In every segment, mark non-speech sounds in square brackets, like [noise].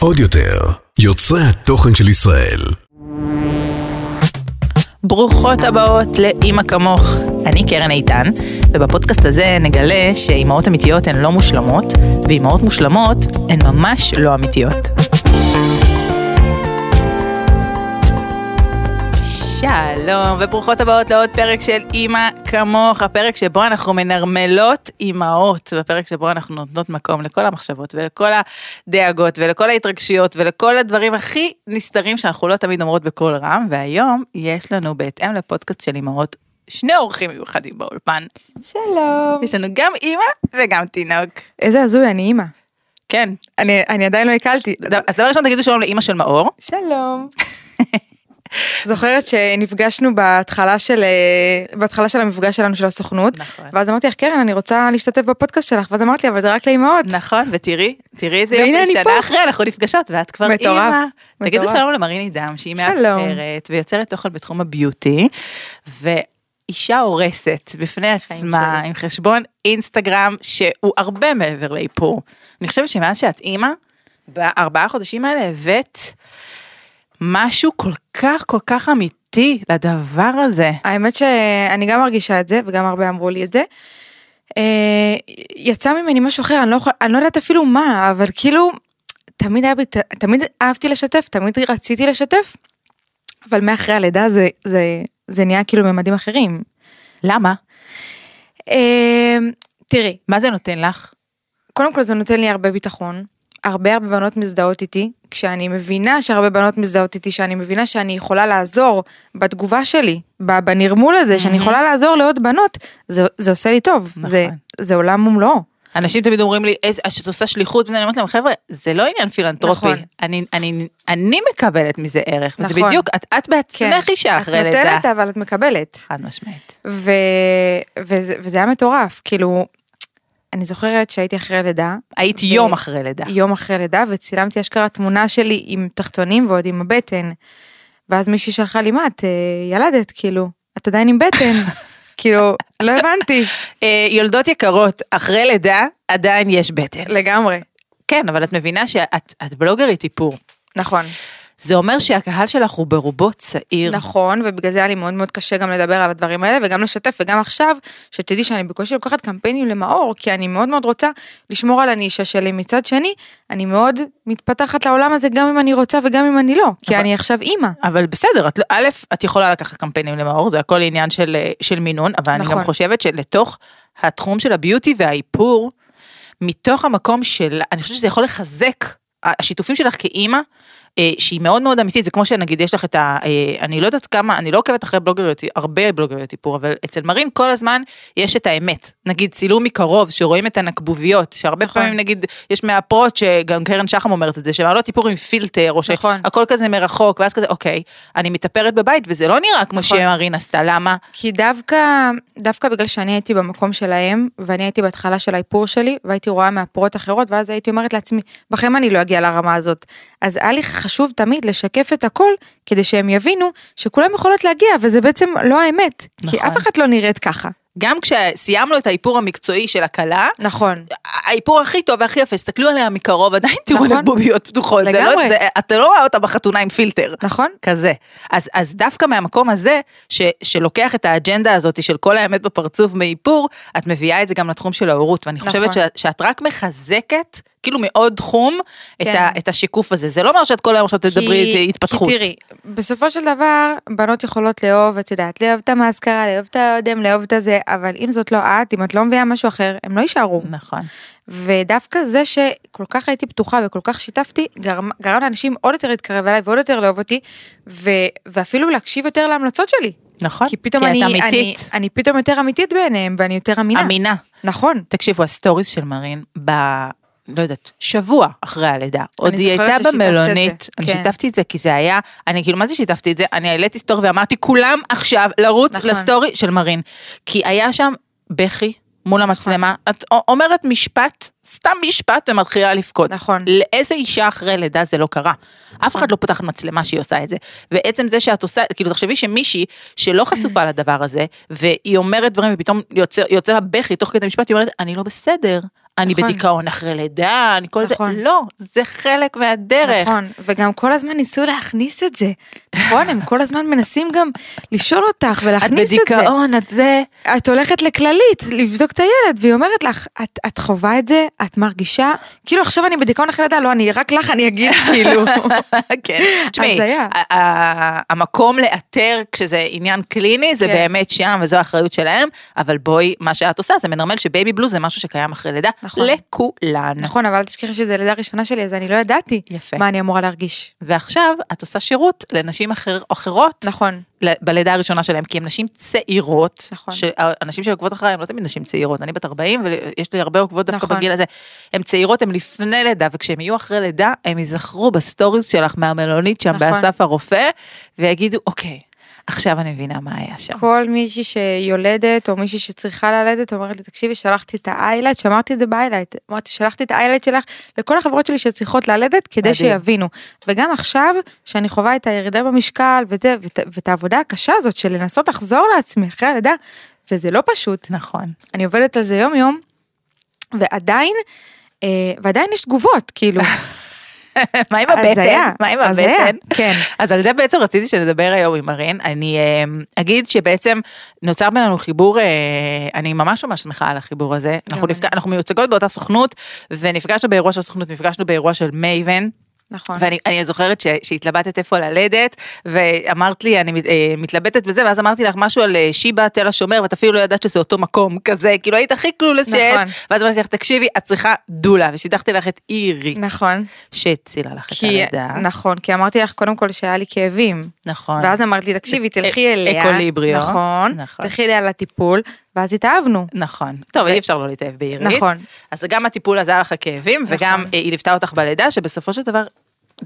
עוד יותר, יוצרי התוכן של ישראל. ברוכות הבאות לאימא כמוך. אני קרן איתן, ובפודקאסט הזה נגלה שאימהות אמיתיות הן לא מושלמות, ואימהות מושלמות הן ממש לא אמיתיות. שלום, וברוכות הבאות לעוד פרק של אימא כמוך, הפרק שבו אנחנו מנרמלות אימהות, בפרק שבו אנחנו נותנות מקום לכל המחשבות ולכל הדאגות ולכל ההתרגשויות ולכל הדברים הכי נסתרים שאנחנו לא תמיד אומרות בקול רם, והיום יש לנו בהתאם לפודקאסט של אימהות שני אורחים מיוחדים באולפן. שלום. יש לנו גם אימא וגם תינוק. איזה הזוי, אני אימא. כן, אני, אני עדיין לא הקלתי. אז דבר ראשון תגידו שלום לאימא של מאור. שלום. [laughs] זוכרת שנפגשנו בהתחלה של, אה, בהתחלה של המפגש שלנו של הסוכנות, נכון. ואז אמרתי לך, קרן, אני רוצה להשתתף בפודקאסט שלך, ואז אמרת לי, אבל זה רק לאימהות. נכון, ותראי, תראי איזה יופי, שנה פה. אחרי אנחנו נפגשות, ואת כבר מטורף, אימא. תגידו מטורף. שלום למריני דם, שהיא. מאפרת ויוצרת תוכן בתחום הביוטי, ואישה הורסת בפני עצמה, שלי. עם חשבון אינסטגרם שהוא הרבה מעבר לאיפור. אני חושבת שמאז שאת אימא, בארבעה חודשים האלה הבאת משהו כל כך כל כך אמיתי לדבר הזה. האמת שאני גם מרגישה את זה, וגם הרבה אמרו לי את זה. אה, יצא ממני משהו אחר, אני לא, יכול, אני לא יודעת אפילו מה, אבל כאילו, תמיד היה תמיד אהבתי לשתף, תמיד רציתי לשתף, אבל מאחרי הלידה זה, זה, זה נהיה כאילו ממדים אחרים. למה? אה, תראי, מה זה נותן לך? קודם כל זה נותן לי הרבה ביטחון. הרבה הרבה בנות מזדהות איתי, כשאני מבינה שהרבה בנות מזדהות איתי, שאני מבינה שאני יכולה לעזור בתגובה שלי, בנרמול הזה, שאני יכולה לעזור לעוד בנות, זה, זה עושה לי טוב, נכון. זה, זה עולם ומלואו. אנשים תמיד אומרים לי, "איזה- את עושה שליחות, ואני אומרת להם, חבר'ה, זה לא עניין פילנטרופי. נכון. אני, אני, אני מקבלת מזה ערך, וזה נכון. בדיוק, את, את בעצמך אישה אחרי את לידה. נותנת אבל את מקבלת. חד משמעית. ו... וזה, וזה היה מטורף, כאילו, אני זוכרת שהייתי אחרי לידה, היית ו- יום אחרי לידה. יום אחרי לידה, וצילמתי אשכרה תמונה שלי עם תחתונים ועוד עם הבטן. ואז מישהי שלחה לי, מה, את אה, ילדת, כאילו, את עדיין עם בטן. [laughs] כאילו, לא הבנתי. אה, יולדות יקרות, אחרי לידה עדיין יש בטן. לגמרי. כן, אבל את מבינה שאת את בלוגרית איפור. נכון. זה אומר שהקהל שלך הוא ברובו צעיר. נכון, ובגלל זה היה לי מאוד מאוד קשה גם לדבר על הדברים האלה, וגם לשתף, וגם עכשיו, שתדעי שאני בקושי לוקחת קמפיינים למאור, כי אני מאוד מאוד רוצה לשמור על הנישה שלי. מצד שני, אני מאוד מתפתחת לעולם הזה, גם אם אני רוצה וגם אם אני לא, כי אבל- אני עכשיו אימא. אבל בסדר, את, לא- א', את יכולה לקחת קמפיינים למאור, זה הכל עניין של, אה, של מינון, אבל אני נכון. גם חושבת שלתוך התחום של הביוטי והאיפור, מתוך המקום של, אני חושבת שזה יכול לחזק, השיתופים שלך כאימא, שהיא מאוד מאוד אמיתית, זה כמו שנגיד יש לך את ה... אה, אני לא יודעת כמה, אני לא עוקבת אחרי בלוגריות, הרבה בלוגריות איפור, אבל אצל מרין כל הזמן יש את האמת. נגיד צילום מקרוב, שרואים את הנקבוביות, שהרבה נכון. פעמים נגיד, יש מאפרות, שגם קרן שחם אומרת את זה, שמעלות איפור עם פילטר, או נכון. שהכל כזה מרחוק, ואז כזה, אוקיי, אני מתאפרת בבית, וזה לא נראה כמו נכון. שמרין עשתה, למה? כי דווקא, דווקא בגלל שאני הייתי במקום שלהם, ואני הייתי בהתחלה של האיפור שלי, והייתי רואה מאפרות אחרות, ואז הייתי אומרת לעצמי, בכם אני לא אגיע לרמה הזאת. אז היה לי חשוב תמיד לשקף את הכל, כדי שהם יבינו שכולם יכולות להגיע, וזה בעצם לא האמת. כי נכון. אף אחת לא נראית ככה. גם כשסיימנו את האיפור המקצועי של הכלה, נכון. האיפור הכי טוב והכי יפה, הסתכלו עליה מקרוב, עדיין תראו נכון. נקבוביות פתוחות, זה לא, לגמרי. זה, אתה לא רואה אותה בחתונה עם פילטר. נכון? כזה. אז, אז דווקא מהמקום הזה, ש, שלוקח את האג'נדה הזאת של כל האמת בפרצוף מאיפור, את מביאה את זה גם לתחום של ההורות, ואני חושבת נכון. שאת, שאת רק מחזקת, כאילו מעוד תחום, את, כן. ה, את השיקוף הזה. זה לא אומר שאת כל היום עכשיו תדברי את התפתחות. כי תראי, בסופו של דבר, בנות יכולות לאהוב, את יודעת, לאהוב את המאסקרה, לאהוב את האודם, לאהוב את הזה, אבל אם זאת לא את, אם את לא מביאה משהו אחר, הם לא יישארו. נכון. ודווקא זה שכל כך הייתי פתוחה וכל כך שיתפתי, גרם, גרם לאנשים עוד יותר להתקרב אליי ועוד יותר לאהוב אותי, ו, ואפילו להקשיב יותר להמלצות שלי. נכון. כי פתאום כי אני, את אני, אמיתית. אני פתאום יותר אמיתית בעיניהם, ואני יותר אמינה. אמינה. נכון. תקשיבו, הסטוריז של מרין, ב... לא יודעת, שבוע אחרי הלידה, עוד היא הייתה במלונית, אני כן. שיתפתי את זה כי זה היה, אני כאילו, מה זה שיתפתי את זה? אני העליתי סטורי ואמרתי, כולם עכשיו לרוץ נכון. לסטורי של מרין. כי היה שם בכי מול המצלמה, את אומרת משפט, סתם משפט ומתחילה לבכות. נכון. לאיזה אישה אחרי לידה זה לא קרה? אף אחד לא פותחת מצלמה שהיא עושה את זה. ועצם זה שאת עושה, כאילו תחשבי שמישהי שלא חשופה לדבר הזה, והיא אומרת דברים ופתאום יוצא, יוצא לה בכי תוך כדי משפט, היא אומרת, אני לא בסדר, אני נכון. בדיכאון אחרי לידה, אני כל נכון. זה, לא, זה חלק מהדרך. נכון, וגם כל הזמן ניסו להכניס את זה. נכון, הם כל הזמן מנסים גם לשאול אותך את ולהכניס את זה. בדיכאון, את זה. את הולכת לכללית לבדוק את הילד, והיא אומרת לך, את, את חווה את זה, את מרגישה, כאילו עכשיו אני בדיכאון אחרי לידה, לא, אני, רק לך אני אגיד, [laughs] כאילו. כן. תשמעי, המקום לאתר כשזה עניין קליני זה כן. באמת שם וזו האחריות שלהם, אבל בואי, מה שאת עושה זה מנרמל שבייבי בלוז זה משהו שקיים אחרי לידה נכון. לכולן. נכון, אבל אל תשכחי שזו לידה ראשונה שלי, אז אני לא ידעתי יפה. מה אני אמורה להרגיש. ועכשיו את עושה שירות לנשים אחר, אחרות נכון, בלידה הראשונה שלהם, כי הן נשים צעירות, נכון. שאנשים שעוקבות אחריי הם לא תמיד נשים צעירות, אני בת 40 ויש לי הרבה עוקבות דווקא נכון. בגיל הזה, הן צעירות, הן לפני לידה, וכשהן יהיו אחרי לידה, הם ייזכרו בסטוריז שלך מהמלונית שם נכון. באסף הרופא, ויגידו, אוקיי, עכשיו אני מבינה מה היה שם. כל מישהי שיולדת, או מישהי שצריכה ללדת, אומרת לי, תקשיבי, שלחתי את ה highlight, שמרתי את זה ב highlight. אמרתי, שלחתי את ה highlight שלך לכל החברות שלי שצריכות ללדת, כדי מדהים. שיבינו. וגם עכשיו, שאני חווה את הירידה במשקל, וזה, ואת, ואת העבודה הקשה הזאת של לנסות לחזור לעצמי אחרי הלידה, וזה לא פשוט. נכון. אני עובדת על זה יום יום, ועדיין, אה, ועדיין יש תגובות, כאילו, [laughs] [laughs] מה עם הבטן? מה עם הבטן? כן. [laughs] אז על זה בעצם רציתי שנדבר היום עם מרין. אני אה, אגיד שבעצם נוצר בינינו חיבור, אה, אני ממש ממש שמחה על החיבור הזה. אנחנו מיוצגות באותה סוכנות, ונפגשנו באירוע של הסוכנות, נפגשנו באירוע של מייבן. נכון. ואני אני זוכרת ש, שהתלבטת איפה ללדת, ואמרת לי, אני אה, מתלבטת בזה, ואז אמרתי לך משהו על אה, שיבא, תל השומר, ואת אפילו לא ידעת שזה אותו מקום כזה, כאילו היית הכי קלולס שיש, נכון. ואז אמרתי לך, תקשיבי, את צריכה דולה, ושידכתי לך את אירית, נכון, שהצילה לך את כי, הלידה. נכון, כי אמרתי לך קודם כל שהיה לי כאבים, נכון. ואז אמרת לי, תקשיבי, תלכי אליה, אקוליבריו. נכון, נכון. תלכי אליה לטיפול, ואז התאהבנו, נכון. טוב, אי אפשר לא להתאהב בעירית. נכון. אז גם הטיפול הזה היה לך כאבים, וגם נכון. אה, היא ליוותה אותך בלידה, שבסופו של דבר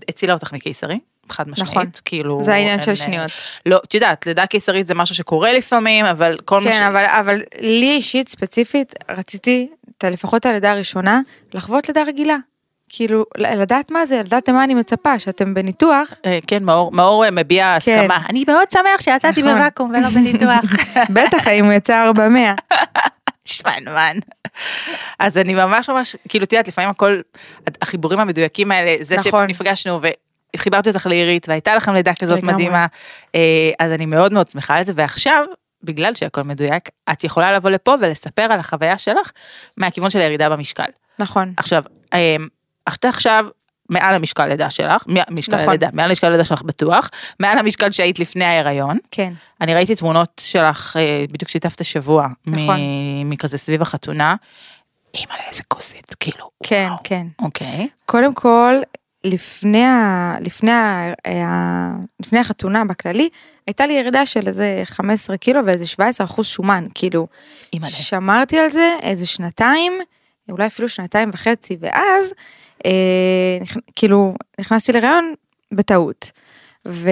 הצילה אותך מקיסרי. חד משמעית, נכון. כאילו... זה העניין של אה, שניות. לא, את יודעת, לידה קיסרית זה משהו שקורה לפעמים, אבל כל מה ש... כן, אבל, אבל לי אישית, ספציפית, רציתי, את לפחות הלידה הראשונה, לחוות לידה רגילה. כאילו, לדעת מה זה, לדעת למה אני מצפה, שאתם בניתוח, אה, כן, מאור, מאור אה, מביע כן. הסכמה. אני מאוד שמח שיצאתי נכון. בוואקום ולא בניתוח. [laughs] בטח אם הוא יצא 400. [laughs] שמנמן. אז אני ממש ממש, כאילו, את יודעת, לפעמים הכל, החיבורים המדויקים האלה, זה נכון. שנפגשנו וחיברתי אותך לעירית, והייתה לכם לידה כזאת. מדהימה, אה, אז אני מאוד מאוד שמחה על זה, ועכשיו, בגלל שהכל מדויק, את יכולה לבוא לפה ולספר על החוויה שלך מהכיוון של הירידה במשקל. נכון, עכשיו, אה, את עכשיו מעל המשקל לידה שלך, משקל נכון. לידה, מעל המשקל לידה שלך בטוח, מעל המשקל שהיית לפני ההיריון. כן, אני ראיתי תמונות שלך, אה, בדיוק שיתפת שבוע, נכון. מ- מכזה סביב החתונה. אימא לאיזה כוסית, כאילו, כן, וואו. כן. אוקיי. קודם כל, לפני, ה, לפני, ה, ה, לפני החתונה בכללי, הייתה לי ירידה של איזה 15 קילו ואיזה 17 אחוז שומן, כאילו, אימא'לה. שמרתי על זה איזה שנתיים, אולי אפילו שנתיים וחצי, ואז, אה, כאילו, נכנסתי להיריון בטעות. ו,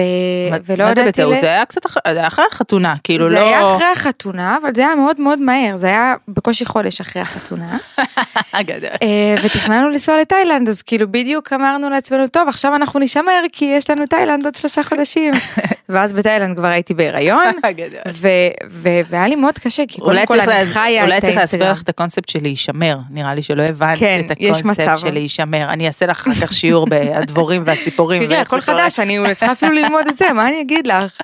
מה- ולא מה זה ידעתי... בטעות? ל- זה היה קצת אח- זה היה אחרי החתונה, כאילו זה לא... היה אחרי החתונה, אבל זה היה מאוד מאוד מהר, זה היה בקושי חודש אחרי החתונה. [laughs] גדול. אה, ותכננו לנסוע לתאילנד, אז כאילו בדיוק אמרנו לעצמנו, טוב, עכשיו אנחנו נשמר כי יש לנו תאילנד עוד שלושה חודשים. [laughs] ואז בתאילנד כבר הייתי בהיריון. [laughs] ו- ו- והיה לי מאוד קשה, כי קודם אולי כל אני חיה אולי את צריך להסביר האינסטגרם. לך את הקונספט של להישמר, נראה לי שלא הבנת כן, את הקונספט. של להישמר, אני אעשה לך אחר כך שיעור בדבורים והציפורים. תראי, הכל זה. חדש, אני אולי צריכה אפילו ללמוד את זה, מה אני אגיד לך?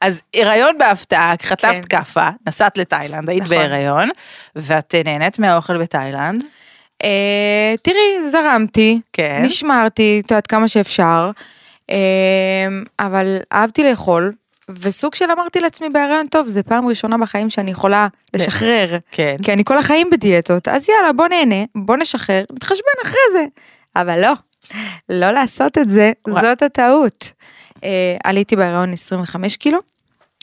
אז הריון בהפתעה, חטפת כן. כאפה, נסעת לתאילנד, היית נכון. בהיריון, ואת נהנית מהאוכל בתאילנד. אה, תראי, זרמתי, כן. נשמרתי, את יודעת, כמה שאפשר, אה, אבל אהבתי לאכול, וסוג של אמרתי לעצמי בהיריון, טוב, זה פעם ראשונה בחיים שאני יכולה לשחרר. כן. כי אני כל החיים בדיאטות, אז יאללה, בוא נהנה, בוא נשחרר, נתחשבן אחרי זה. אבל לא, לא לעשות את זה, וואי. זאת הטעות. אה, עליתי בהיריון 25 קילו.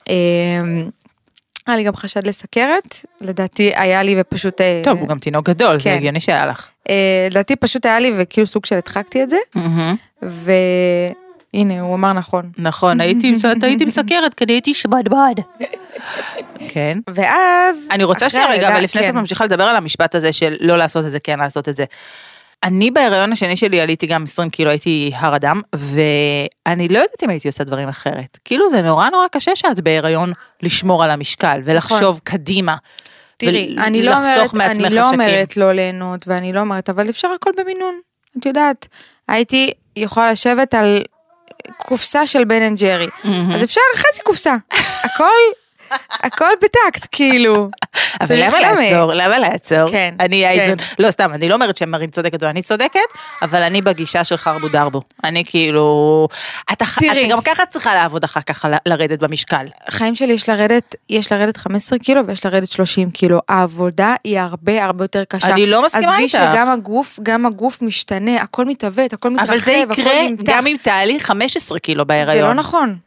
אה, היה לי גם חשד לסכרת, לדעתי היה לי ופשוט... אה, טוב, הוא גם תינוק גדול, זה כן. הגיוני שהיה לך. אה, לדעתי פשוט היה לי וכאילו סוג של הדחקתי את זה, והנה, הוא אמר נכון. נכון, הייתי הייתי מסכרת, כי הייתי שבדבד. כן. ואז... אני רוצה שנייה רגע, אבל לפני כן. שאת ממשיכה לדבר על המשפט הזה של לא לעשות את זה, כן לעשות את זה. אני בהיריון השני שלי עליתי גם 20 קילו, הייתי הר אדם, ואני לא יודעת אם הייתי עושה דברים אחרת. כאילו זה נורא נורא קשה שאת בהיריון לשמור על המשקל ולחשוב קדימה. תראי, אני לא אומרת, אני לא חשקים. אומרת לא ליהנות, ואני לא אומרת, אבל אפשר הכל במינון. את יודעת, הייתי יכולה לשבת על קופסה של בן אנד ג'רי, אז אפשר חצי קופסה. הכל, הכל בטקט, כאילו. אבל למה לעצור? למה לעצור? כן, אני כן. האיזון, לא סתם, אני לא אומרת שמרין צודקת או אני צודקת, אבל אני בגישה של חרבו דרבו. אני כאילו, את גם ככה צריכה לעבוד אחר כך לרדת במשקל. חיים שלי יש לרדת, יש לרדת 15 קילו ויש לרדת 30 קילו. העבודה היא הרבה הרבה יותר קשה. אני לא מסכימה עזבי איתך. שגם הגוף, גם הגוף משתנה, הכל מתעוות, הכל מתרחב, אבל זה הכל יקרה נמתח. גם אם תעלי 15 קילו בהיריון. זה לא נכון.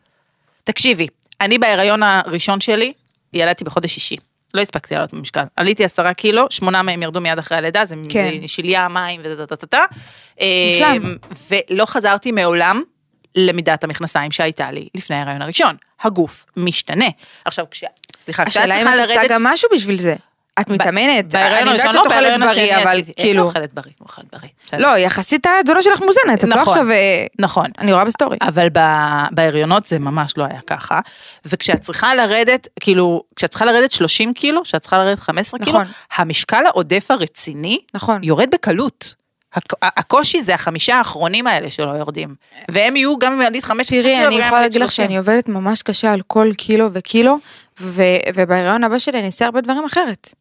תקשיבי, אני בהיריון הראשון שלי, ילדתי בחודש שישי. לא הספקתי לעלות במשקל. עליתי עשרה קילו, שמונה מהם ירדו מיד אחרי הלידה, זה כן. שליה, מים וטה-טה-טה. מושלם. ולא חזרתי מעולם למידת המכנסיים שהייתה לי לפני ההיריון הראשון. הגוף משתנה. עכשיו, כש... סליחה, כשאת השאלה אם צריכה את עושה לרדת... גם משהו בשביל זה. את מתאמנת, אני יודעת הראשון שאת לא, אוכלת בריא, אבל כאילו, אוכלת בריא? אוכלת בריא. לא, יחסית התזונה שלך מוזנת, את לא נכון. עכשיו, אה, נכון. אני רואה בסטורי. אבל בהריונות זה ממש לא היה ככה. וכשאת צריכה לרדת, כאילו, כשאת צריכה לרדת 30 קילו, כשאת צריכה לרדת 15 קילו, נכון. המשקל העודף הרציני נכון. יורד בקלות. הק- הקושי זה החמישה האחרונים האלה שלא יורדים. והם יהיו גם אם עלית 15 קילו, תראי, אני יכולה להגיד לך 30. שאני עובדת ממש קשה על כל קילו וקילו, ו- ובהיריון הבא שלי אני אעשה הרבה דברים אחרת.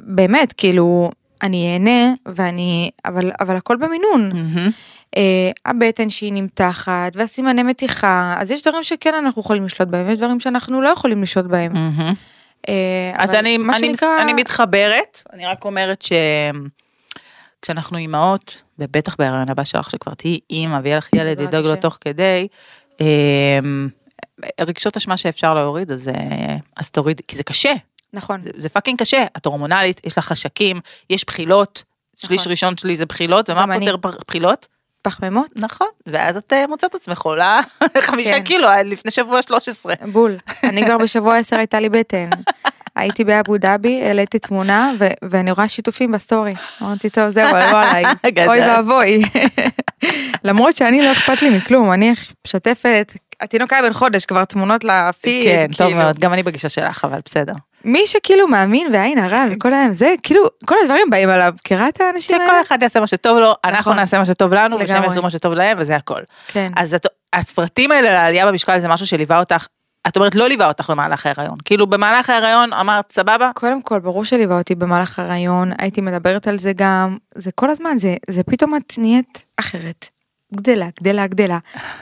באמת, כאילו, אני אהנה, ואני, אבל, אבל הכל במינון. מהמם. אה, הבטן שהיא נמתחת, והסימני מתיחה, אז יש דברים שכן אנחנו יכולים לשלוט בהם, ויש דברים שאנחנו לא יכולים לשלוט בהם. מהמם. אה, אז אני, אני, שנקרא, אני מתחברת, אני רק אומרת שכשאנחנו אימהות, ובטח בהיריון הבא שלך שכבר תהיי אימא ויהיה לך ילד, לדאוג לו. תוך כדי, אה, רגשות אשמה שאפשר להוריד, אז, אה, אז תוריד, כי זה קשה, נכון, זה, זה fucking קשה, את הורמונלית, יש לך חשקים, יש בחילות, שליש נכון. ראשון שלי זה בחילות, ומה. פותר בחילות? פחמימות, נכון, ואז את אה, מוצאת עצמך עולה [laughs] חמישה כן. קילו, עד לפני שבוע 13. בול. אני כבר בשבוע 10 הייתה לי בטן. הייתי באבו דאבי, העליתי תמונה, ו- ואני רואה שיתופים בסטורי. אמרתי, טוב, זהו, יבוא [laughs] עליי. אוי ואבוי. [laughs] למרות שאני לא אכפת לי מכלום, אני משתפת, התינוק היה בן חודש, כבר תמונות לפיד. כן, טוב כאילו. מאוד, גם אני בגישה שלך, אבל בסדר. מי שכאילו מאמין בעין הרע וכל היום, זה כאילו, כל הדברים באים עליו, מכירה את האנשים האלה? שכל אחד יעשה מה שטוב לו, אנחנו נכון. נעשה מה שטוב לנו, ושהם. יעשו מה שטוב להם, וזה הכל. כן. אז הסרטים האלה לעלייה במשקל זה משהו שליווה אותך, את אומרת לא ליווה אותך במהלך ההיריון, כאילו במהלך ההיריון אמרת סבבה, קודם כל, ברור שליווה אותי במהלך הרעיון, הייתי מדברת על זה גם, זה כל הזמן, זה, זה פתאום את נהיית אחרת. גדלה, גדלה, גדלה.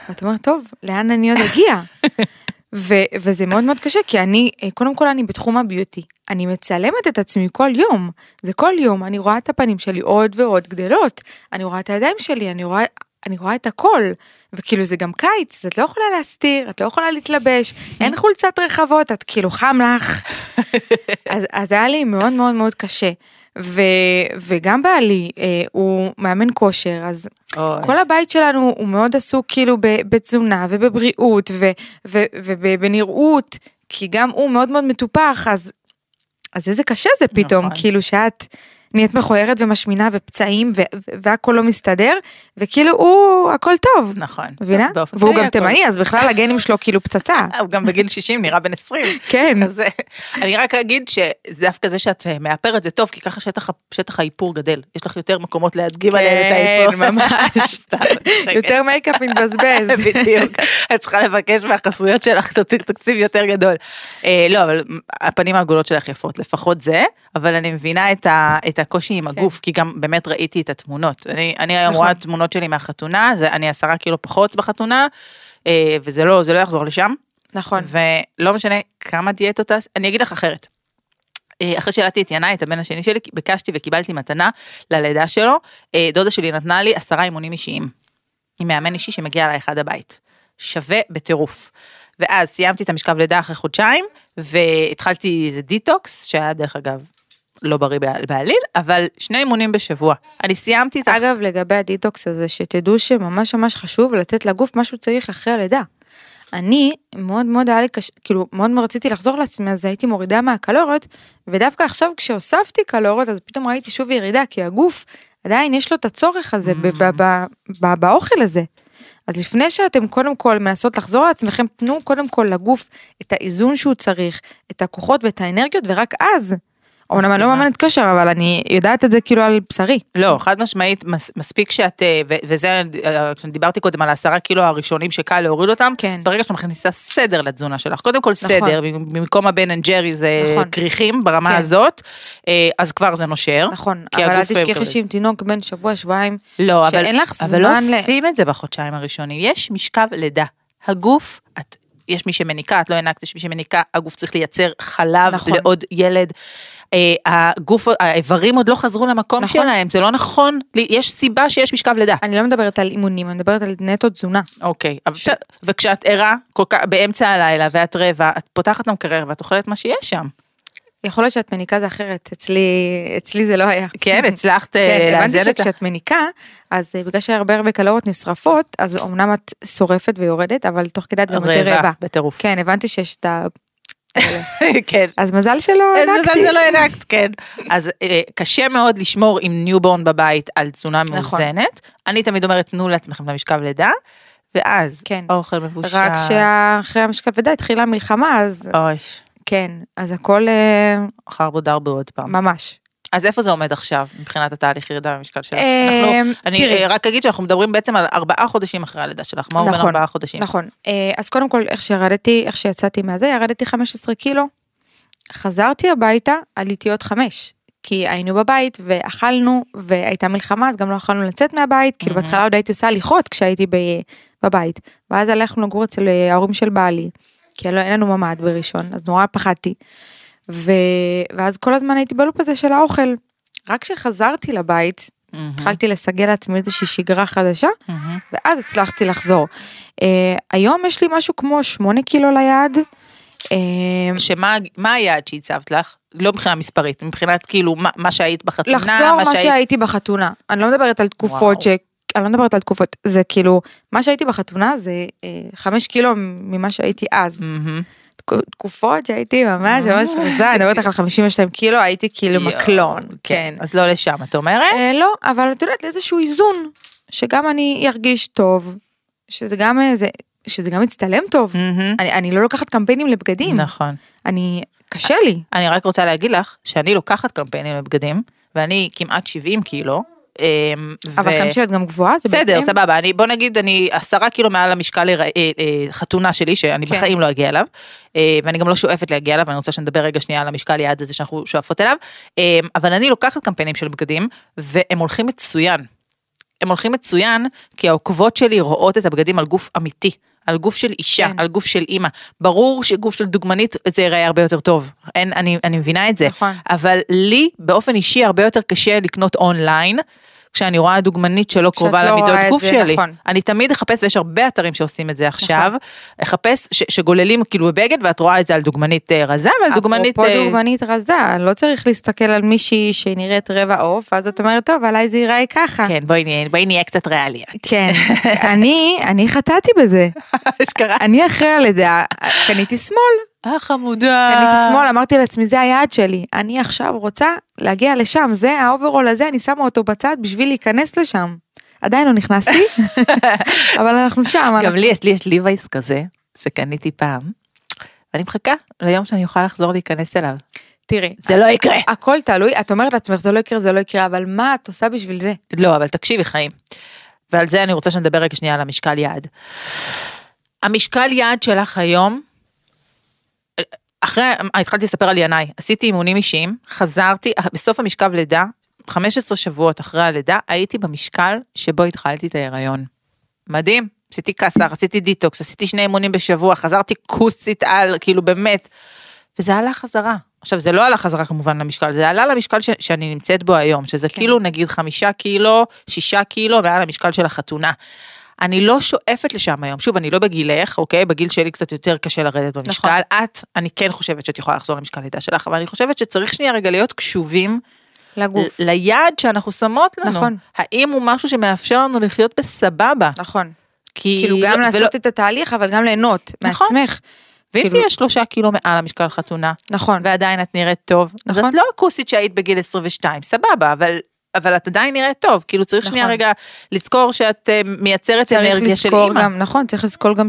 ואת אומרת, טוב, לאן אני עוד אגיע? [laughs] ו- וזה מאוד מאוד קשה, כי אני, אה, קודם כל אני בתחום הביוטי. אני מצלמת את עצמי כל יום. זה כל יום, אני רואה את הפנים שלי עוד ועוד גדלות. אני רואה את הידיים שלי, אני רואה... אני רואה את הכל, וכאילו זה גם קיץ, אז את לא יכולה להסתיר, את לא יכולה להתלבש, אין חולצת רחבות, את כאילו חם לך. [laughs] אז, אז היה לי מאוד מאוד מאוד קשה. ו, וגם בעלי, אה, הוא מאמן כושר, אז כל הבית שלנו הוא מאוד עסוק כאילו בתזונה ובבריאות ו- ו- ובנראות, כי גם הוא מאוד מאוד מטופח, אז, אז איזה קשה זה פתאום, נכון. כאילו שאת נהיית מכוערת ומשמינה ופצעים ו- והכל לא מסתדר, וכאילו הוא, הכל טוב. נכון. מבינה? והוא גם. תימני, אז בכלל הגנים שלו כאילו פצצה. [laughs] הוא גם בגיל 60 נראה בן 20. [laughs] כן. אז אה, אני רק אגיד שזה דווקא זה שאת אה, מאפרת זה טוב, כי ככה שטח, שטח האיפור גדל. יש לך יותר מקומות להדגים עליהם את האיפור. כן, [laughs] ממש. יותר מייקאפ מתבזבז. בדיוק. את צריכה לבקש מהחסויות שלך תקציב יותר גדול. אה, לא, אבל הפנים העגולות שלך יפות, לפחות זה, אבל אני מבינה את ה- הקושי עם הגוף, כי גם באמת ראיתי את התמונות. אני אני היום נכון. רואה תמונות שלי מהחתונה, זה- אני עשרה קילו פחות בחתונה, אה, וזה לא זה לא יחזור לשם. נכון. ולא משנה כמה דיאטות, אני אגיד לך אחרת. אה, אחרי שילדתי את ינאי, את הבן השני שלי, ביקשתי וקיבלתי מתנה ללידה שלו, אה, דודה שלי נתנה לי עשרה אימונים אישיים. עם מאמן אישי שמגיע אליי אחד הבית. שווה בטירוף. ואז סיימתי את המשכב לידה אחרי חודשיים, והתחלתי איזה דיטוקס, שהיה דרך אגב לא בריא בעל- בעליל, אבל שני אימונים בשבוע. אני סיימתי את ה... אגב, לגבי הדיטוקס הזה, שתדעו שממש ממש חשוב לתת לגוף מה שהוא צריך אחרי הלידה. אני, מאוד מאוד היה לי קשה, כאילו, מאוד מאוד רציתי לחזור לעצמי, אז הייתי מורידה מהקלוריות, ודווקא עכשיו כשהוספתי קלוריות, אז פתאום ראיתי שוב ירידה, כי הגוף, עדיין יש לו את הצורך הזה באוכל הזה. אז לפני שאתם קודם כל מנסות לחזור לעצמכם, תנו קודם כל לגוף את האיזון שהוא צריך, את הכוחות ואת האנרגיות, ורק אז. אומנם אני לא. מאמנת כושר, אבל אני יודעת את זה כאילו על בשרי. לא, חד משמעית, מס, מספיק שאת, אה, ו- וזה, אה, כשדיברתי קודם על העשרה קילו הראשונים שקל להוריד אותם, כן. ברגע שאת מכניסה סדר לתזונה שלך, קודם כל סדר, במקום הבן אנד ג'רי זה נכון. כריכים ברמה כן. הזאת, אה, אז כבר זה נושר. נכון, אבל אל תשכחי. שעם תינוק בן שבוע, שבועיים, לא, אבל, שאין לך אבל לא זמן ל- עושים את זה בחודשיים הראשונים, יש משכב לידה. הגוף, את, יש מי שמניקה, את לא הענקת, יש מי שמניקה, הגוף צריך לייצר חלב נכון. לעוד ילד. אה, הגוף, האיברים עוד לא חזרו למקום נכון. שלהם, זה לא נכון, יש סיבה שיש משכב לידה. אני לא מדברת על אימונים, אני מדברת על נטו תזונה. אוקיי, בסדר, וכשאת ערה כך באמצע הלילה ואת רעבה, את פותחת את המקרר ואת אוכלת מה שיש שם. יכול להיות שאת מניקה זה אחרת, אצלי, אצלי זה לא היה. כן, הצלחת אה, כן, הבנתי לאזן את ה... שכשאת מניקה, אז אה, בגלל שהרבה הרבה קלוריות נשרפות, אז אמנם את שורפת ויורדת, אבל תוך כדי את גם יותר רעבה. בטירוף. כן, הבנתי שיש את ה... [laughs] כן. אז מזל שלא איזה מזל הנקתי. שלא הנקת, כן. אז אה, קשה מאוד לשמור עם newborn בבית על תזונה נכון. מאוזנת. אני תמיד אומרת, תנו לעצמכם את המשכב לידה, ואז כן. אוכל מבושל. רק שאחרי המשקל ודי התחילה המלחמה, אז אוי, כן, אז הכל אה, חרבו דרבו עוד פעם. ממש. אז איפה זה עומד עכשיו, מבחינת התהליך ירידה במשקל שלך? אה, אנחנו- אני תראי. אה, רק אגיד שאנחנו מדברים בעצם על ארבעה חודשים אחרי הלידה שלך, מה נכון, ארבעה חודשים? נכון. אה, אז קודם כל, איך שירדתי, איך שיצאתי מהזה, ירדתי 15 קילו. חזרתי הביתה, עליתי עוד חמש. כי היינו בבית ואכלנו והייתה מלחמה אז גם לא יכולנו לצאת מהבית כאילו. בהתחלה עוד הייתי עושה הליכות כשהייתי ב- בבית ואז הלכנו לגור אצל ההורים של בעלי כי אין לנו ממ"ד בראשון אז נורא פחדתי. ו... ואז כל הזמן הייתי בלופ הזה של האוכל. רק כשחזרתי לבית מהמם, התחלתי לסגל לעצמי איזושהי שגרה חדשה מהמם. ואז הצלחתי לחזור. Uh, היום יש לי משהו כמו שמונה קילו ליד. Uh, שמה מה היעד שהצבת לך? לא מבחינה מספרית, מבחינת כאילו מה, מה שהיית בחתונה, לחזור מה שהיית... שהייתי בחתונה. אני לא מדברת על תקופות וואו. ש... אני לא מדברת על תקופות, זה כאילו, מה שהייתי בחתונה זה אה, חמש קילו ממה שהייתי אז. מהמם. תק- תקופות שהייתי ממש ממש רזה, אני מדברת איתך על 52 קילו, הייתי כאילו מקלון, כן. אז לא לשם, את אומרת? אה, לא, אבל את יודעת, איזשהו איזון, שגם אני ארגיש טוב, שזה גם, אה, זה, שזה גם יצטלם טוב. מהמם. אני, אני לא לוקחת קמפיינים לבגדים, נכון. אני, קשה לי. אני רק רוצה להגיד לך שאני לוקחת קמפיינים לבגדים, ואני כמעט 70 קילו. אמ, אבל חיים את גם גבוהה, זה בסדר. סבבה, אני, בוא נגיד, אני עשרה קילו מעל המשקל אה, אה, חתונה שלי, שאני כן. בחיים לא אגיע אליו, אה, ואני גם לא שואפת להגיע אליו, ואני רוצה שנדבר רגע שנייה על המשקל יעד הזה שאנחנו שואפות אליו, אבל אני לוקחת קמפיינים של בגדים, והם הולכים מצוין. הם הולכים מצוין, כי העוקבות שלי רואות את הבגדים על גוף אמיתי. על גוף של אישה, כן. על גוף של אימא. ברור שגוף של דוגמנית זה ייראה הרבה יותר טוב. אין, אני, אני מבינה את זה. נכון. אבל לי באופן אישי הרבה יותר קשה לקנות אונליין. כשאני רואה דוגמנית שלא קרובה לא למידות גוף זה, שלי. נכון. אני תמיד אחפש, ויש הרבה אתרים שעושים את זה עכשיו, אחפש ש- שגוללים כאילו בבגד ואת רואה את זה על דוגמנית אה, רזה ועל דוגמנית... אפרופו אה, דוגמנית רזה, לא צריך להסתכל על מישהי שנראית רבע עוף, ואז את אומרת, טוב, עליי זה ייראה ככה. כן, בואי נהיה, בואי נהיה קצת ריאליות. כן, [laughs] אני, אני חטאתי בזה. [laughs] אשכרה. אני אחרי הלידה, קניתי small. אה, חמודה. קניתי small, אמרתי לעצמי, זה היעד שלי. אני עכשיו רוצה להגיע לשם, זה האוברול הזה, אני שמה אותו בצד בשביל להיכנס לשם. עדיין לא נכנסתי, [laughs] אבל אנחנו שם. גם לי יש, לי יש ליווייס כזה, שקניתי פעם, ואני מחכה ליום שאני אוכל לחזור להיכנס אליו. תראי, זה לא יקרה. הכל תלוי, את אומרת לעצמך, זה לא יקרה, זה לא יקרה, אבל מה את עושה בשביל זה? לא, אבל תקשיבי חיים. ועל זה אני רוצה שנדבר רגע שנייה על המשקל יעד. המשקל יעד שלך היום, אחרי, התחלתי לספר על ינאי, עשיתי אימונים אישיים, חזרתי, בסוף המשכב לידה, 15 שבועות אחרי הלידה, הייתי במשקל שבו התחלתי את ההיריון. מדהים, עשיתי קאסר, עשיתי דיטוקס, עשיתי שני אימונים בשבוע, חזרתי כוסית על, כאילו באמת, וזה עלה חזרה. עכשיו זה לא עלה חזרה כמובן למשקל, זה עלה למשקל ש- שאני נמצאת בו היום, שזה כן. כאילו נגיד חמישה קילו, שישה קילו מעל המשקל של החתונה. אני לא שואפת לשם היום, שוב, אני לא בגילך, אוקיי? בגיל שלי קצת יותר קשה לרדת במשקל. נכון. את, אני כן חושבת שאת יכולה לחזור למשקל לידה שלך, אבל אני חושבת שצריך שנייה רגע להיות קשובים לגוף. ליעד שאנחנו שמות לנו. נכון. האם הוא משהו שמאפשר לנו לחיות בסבבה? נכון. כי... כאילו גם ולא- לעשות את התהליך, אבל גם ליהנות נכון. מעצמך. ואם זה כאילו- יהיה שלושה קילו מעל המשקל חתונה, נכון. ועדיין את נראית טוב, אז נכון. את לא הכוסית שהיית בגיל 22, סבבה, אבל אבל את עדיין נראית טוב, כאילו צריך שנייה נכון. רגע לזכור שאת אה, מייצרת אנרגיה של אימא. גם, נכון, צריך לזכור גם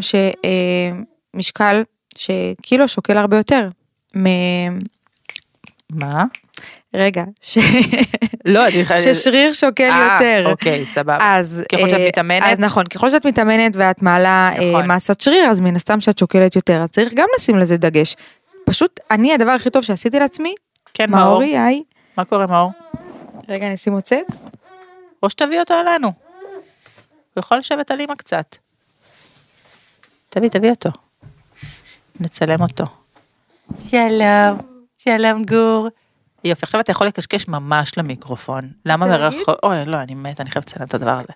שמשקל שקילו שוקל הרבה יותר. מ- מה? רגע, ש- לא, אני חייבת... ששריר שוקל אה, יותר. אוקיי, סבבה. אז ככל שאת אה, מתאמנת? אז נכון, ככל שאת מתאמנת ואת מעלה אה, נכון. מסת שריר, אז מן הסתם שאת שוקלת יותר, אז צריך גם לשים לזה דגש. פשוט, אני, הדבר הכי טוב שעשיתי לעצמי, כן, מאור. מאורי, היי, מה קורה, מאור? רגע, אני אשים מוצץ. או שתביא אותו אלינו. הוא יכול לשבת על אימא קצת. תביא, תביא אותו. נצלם אותו. שלום, שלום גור. יופי, עכשיו אתה יכול לקשקש ממש למיקרופון. למה? מרחוק? אוי, לא, אני מתה, אני חייבת לצלם את הדבר הזה.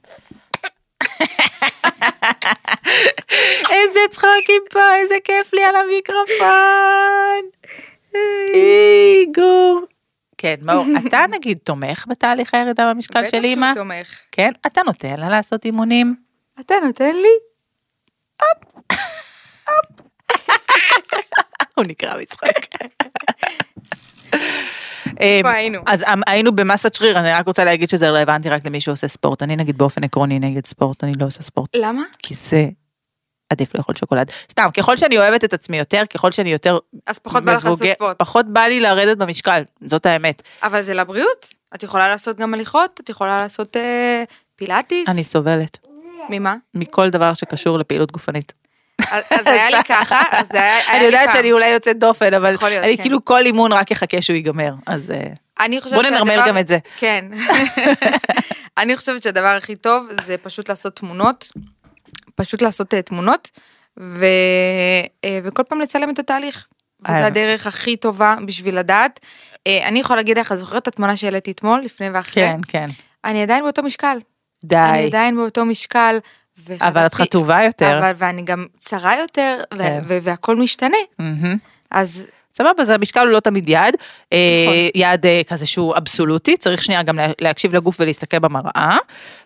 [laughs] איזה צחוקים פה, איזה כיף לי על המיקרופון. היי, גור. כן, מאור, [laughs] אתה נגיד תומך בתהליך הירידה במשקל של אימא? תומך. כן, אתה נותן לה לעשות אימונים? אתה נותן לי? הוא נקרא מצחק. אמ, היינו? אז אמ, היינו במסת שריר, אני רק רוצה להגיד שזה רלוונטי רק למי שעושה ספורט. אני נגיד באופן עקרוני נגד ספורט, אני לא עושה ספורט, למה? כי זה עדיף לאכול שוקולד. סתם, ככל שאני אוהבת את עצמי יותר, ככל שאני יותר אז פחות בא לך לעשות מבוגר- ספורט. פחות בא לי לרדת במשקל, זאת האמת. אבל זה לבריאות. את יכולה לעשות גם הליכות, את יכולה לעשות אה, פילאטיס. אני סובלת ממה? מכל דבר שקשור לפעילות גופנית. אז היה לי [laughs] ככה, אז היה היה לי אני יודעת פעם. שאני אולי יוצאת דופן, אבל להיות, אני כן. כאילו כל אימון רק יחכה שהוא ייגמר, אז אה, בוא ננרמל גם את זה. כן. [laughs] [laughs] אני חושבת שהדבר הכי טוב זה פשוט לעשות תמונות, פשוט לעשות אה, תמונות, ו... אה, וכל פעם לצלם את התהליך. זאת אה. הדרך הכי טובה בשביל לדעת. אני יכולה להגיד לך, זוכרת את התמונה שהעליתי אתמול, לפני ואחרי? כן, כן. אני עדיין באותו משקל. אני די. עדיין באותו משקל. אבל את חטובה יותר. אבל, ואני גם צרה יותר, ו- כן. ו- והכל משתנה. מהמם. אז סבבה, אז המשקל הוא לא תמיד יעד, נכון. יעד כזה שהוא אבסולוטי, צריך שנייה גם לה- להקשיב לגוף ולהסתכל במראה,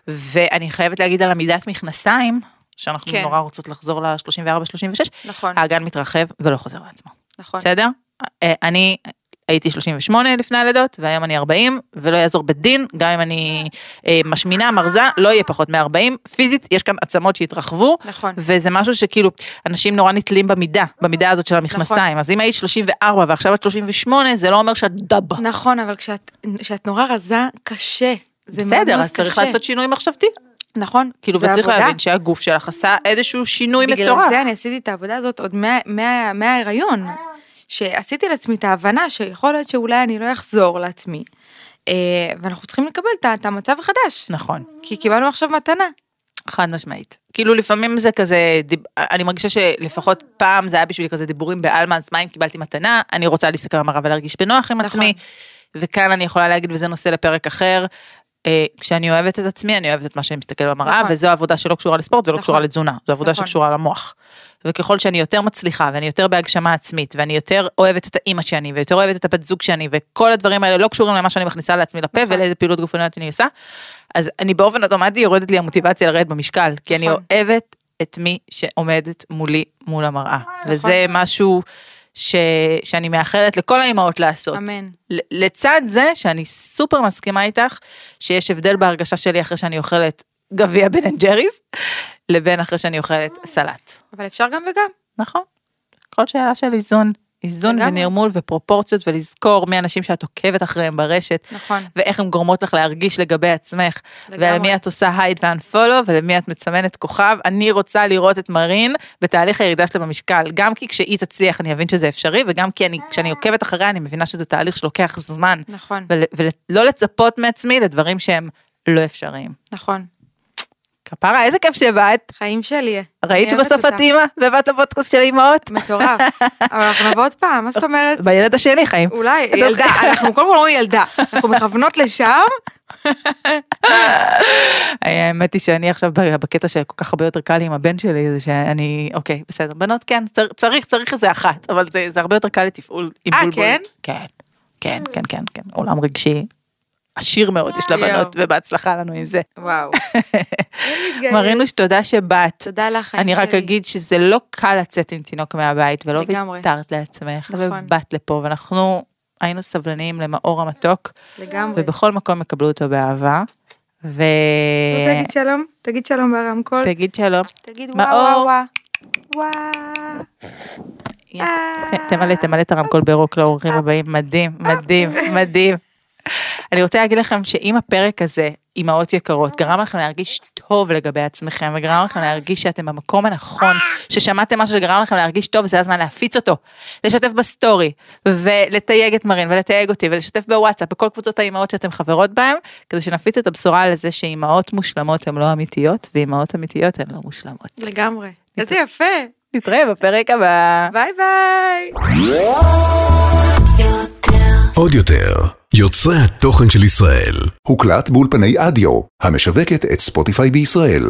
ואני חייבת להגיד על עמידת מכנסיים, שאנחנו כן. נורא רוצות לחזור ל-34-36, נכון, האגן מתרחב ולא חוזר לעצמו, נכון. בסדר? אה, אני הייתי 38 לפני הלידות, והיום אני 40, ולא יעזור בדין, גם אם אני אה, משמינה, מרזה, לא יהיה פחות מ-40, פיזית יש כאן עצמות שהתרחבו, נכון. וזה משהו שכאילו, אנשים נורא נתלים במידה, במידה הזאת של המכנסיים. נכון. אז אם היית 34 ועכשיו את 38, זה לא אומר שאת דבה. נכון, אבל כשאת, כשאת נורא רזה, קשה. זה מאוד בסדר, מאוד אז צריך קשה. לעשות שינוי מחשבתי. נכון, כאילו, וצריך עבודה. להבין שהגוף שלך עשה איזשהו שינוי בגלל מטורף. זה אני עשיתי את העבודה הזאת עוד מה- מה- מההיריון. שעשיתי לעצמי את ההבנה שיכול להיות שאולי אני לא אחזור לעצמי. אה, ואנחנו צריכים לקבל את המצב החדש. נכון, כי קיבלנו עכשיו מתנה. חד משמעית. כאילו לפעמים זה כזה, דיב- אני מרגישה שלפחות פעם זה היה בשביל כזה דיבורים בעלמא, אז מה אם קיבלתי מתנה, אני רוצה להסתכל במראה ולהרגיש בנוח עם נכון. עצמי. וכאן אני יכולה להגיד, וזה נושא לפרק אחר, כשאני אוהבת את עצמי, אני אוהבת את מה שאני מסתכל במראה, נכון. וזו עבודה שלא קשורה לספורט ולא נכון. קשורה לתזונה, זו עבודה נכון. שקשורה למוח. וככל שאני יותר מצליחה, ואני יותר בהגשמה עצמית, ואני יותר אוהבת את האימא שאני, ויותר אוהבת את הבת זוג שאני, וכל הדברים האלה לא קשורים למה שאני מכניסה לעצמי לפה, נכון. ולאיזה פעילות גופנית אני עושה, אז אני באופן אוטומטי יורדת לי המוטיבציה לרדת במשקל, כי אני נכון. אוהבת את מי שעומדת מולי מול המראה. נכון. וזה משהו ש... שאני מאחלת לכל האימהות לעשות. אמן. לצד זה שאני סופר מסכימה איתך שיש הבדל בהרגשה שלי אחרי שאני אוכלת גביע בן אנד ג'ריס, לבין אחרי שאני אוכלת סלט. אבל אפשר גם וגם. נכון. כל שאלה של איזון. איזון לגמרי. ונרמול ופרופורציות ולזכור מי האנשים שאת עוקבת אחריהם ברשת. נכון. ואיך הן גורמות לך להרגיש לגבי עצמך. לגמרי. ולמי את עושה hide ו unfollow ולמי את מסמנת כוכב. אני רוצה לראות את מרין בתהליך הירידה שלה במשקל. גם כי כשהיא תצליח אני אבין שזה אפשרי וגם כי אני, כשאני עוקבת אחריה אני מבינה שזה תהליך שלוקח זמן. נכון. ול, ולא לצפות מעצמי לדברים שהם לא אפשריים. נכון. כפרה איזה כיף שבאת. חיים שלי. ראית שבסוף את. אימא ובאת לפודקאסט של אימהות? מטורף. [laughs] אבל אנחנו נבוא עוד פעם, מה זאת אומרת? בילד השני חיים. אולי, ילדה, אנחנו קודם כל אומרים ילדה, אנחנו מכוונות לשם, [laughs] האמת היא שאני עכשיו בקטע שכל כך הרבה יותר קל לי עם הבן שלי, זה שאני, אוקיי, בסדר, בנות כן, צר- צריך, צריך איזה אחת, אבל זה, הרבה יותר קל לתפעול עם אה, בולבול. כן? כן, כן, כן, כן, כן, עולם רגשי עשיר מאוד יש לבנות. ובהצלחה לנו עם זה. וואו. [laughs] מרינוש, תודה שבאת. תודה לך, אני. רק אגיד שזה לא קל לצאת עם תינוק מהבית, ולא. ויתרת לעצמך, נכון. ובאת לפה, ואנחנו היינו סבלניים למאור המתוק, לגמרי. ובכל מקום יקבלו אותו באהבה. ו... רוצה להגיד שלום? תגיד שלום ברמקול. תגיד שלום. תגיד. וואו וואו וואו. ת- תמלא, תמלא את הרמקול ברוק לאורחים הבאים, מדהים, מדהים, מדהים. [laughs] אני רוצה להגיד לכם שאם הפרק הזה, אמהות יקרות, גרם לכם להרגיש טוב לגבי עצמכם, וגרם לכם להרגיש שאתם במקום הנכון, ששמעתם משהו שגרם לכם להרגיש טוב, זה הזמן להפיץ אותו, לשתף בסטורי, ולתייג את מרין, ולתייג אותי, ולשתף בוואטסאפ, בכל קבוצות האימהות שאתם חברות בהן, כדי שנפיץ את הבשורה לזה שאימהות מושלמות הן לא אמיתיות, ואימהות אמיתיות הן לא מושלמות. לגמרי. איזה יפה. נתראה בפרק הבא. ביי ביי. עוד יותר, יוצרי התוכן של ישראל. הוקלט באולפני אדיו, המשווקת את ספוטיפיי בישראל.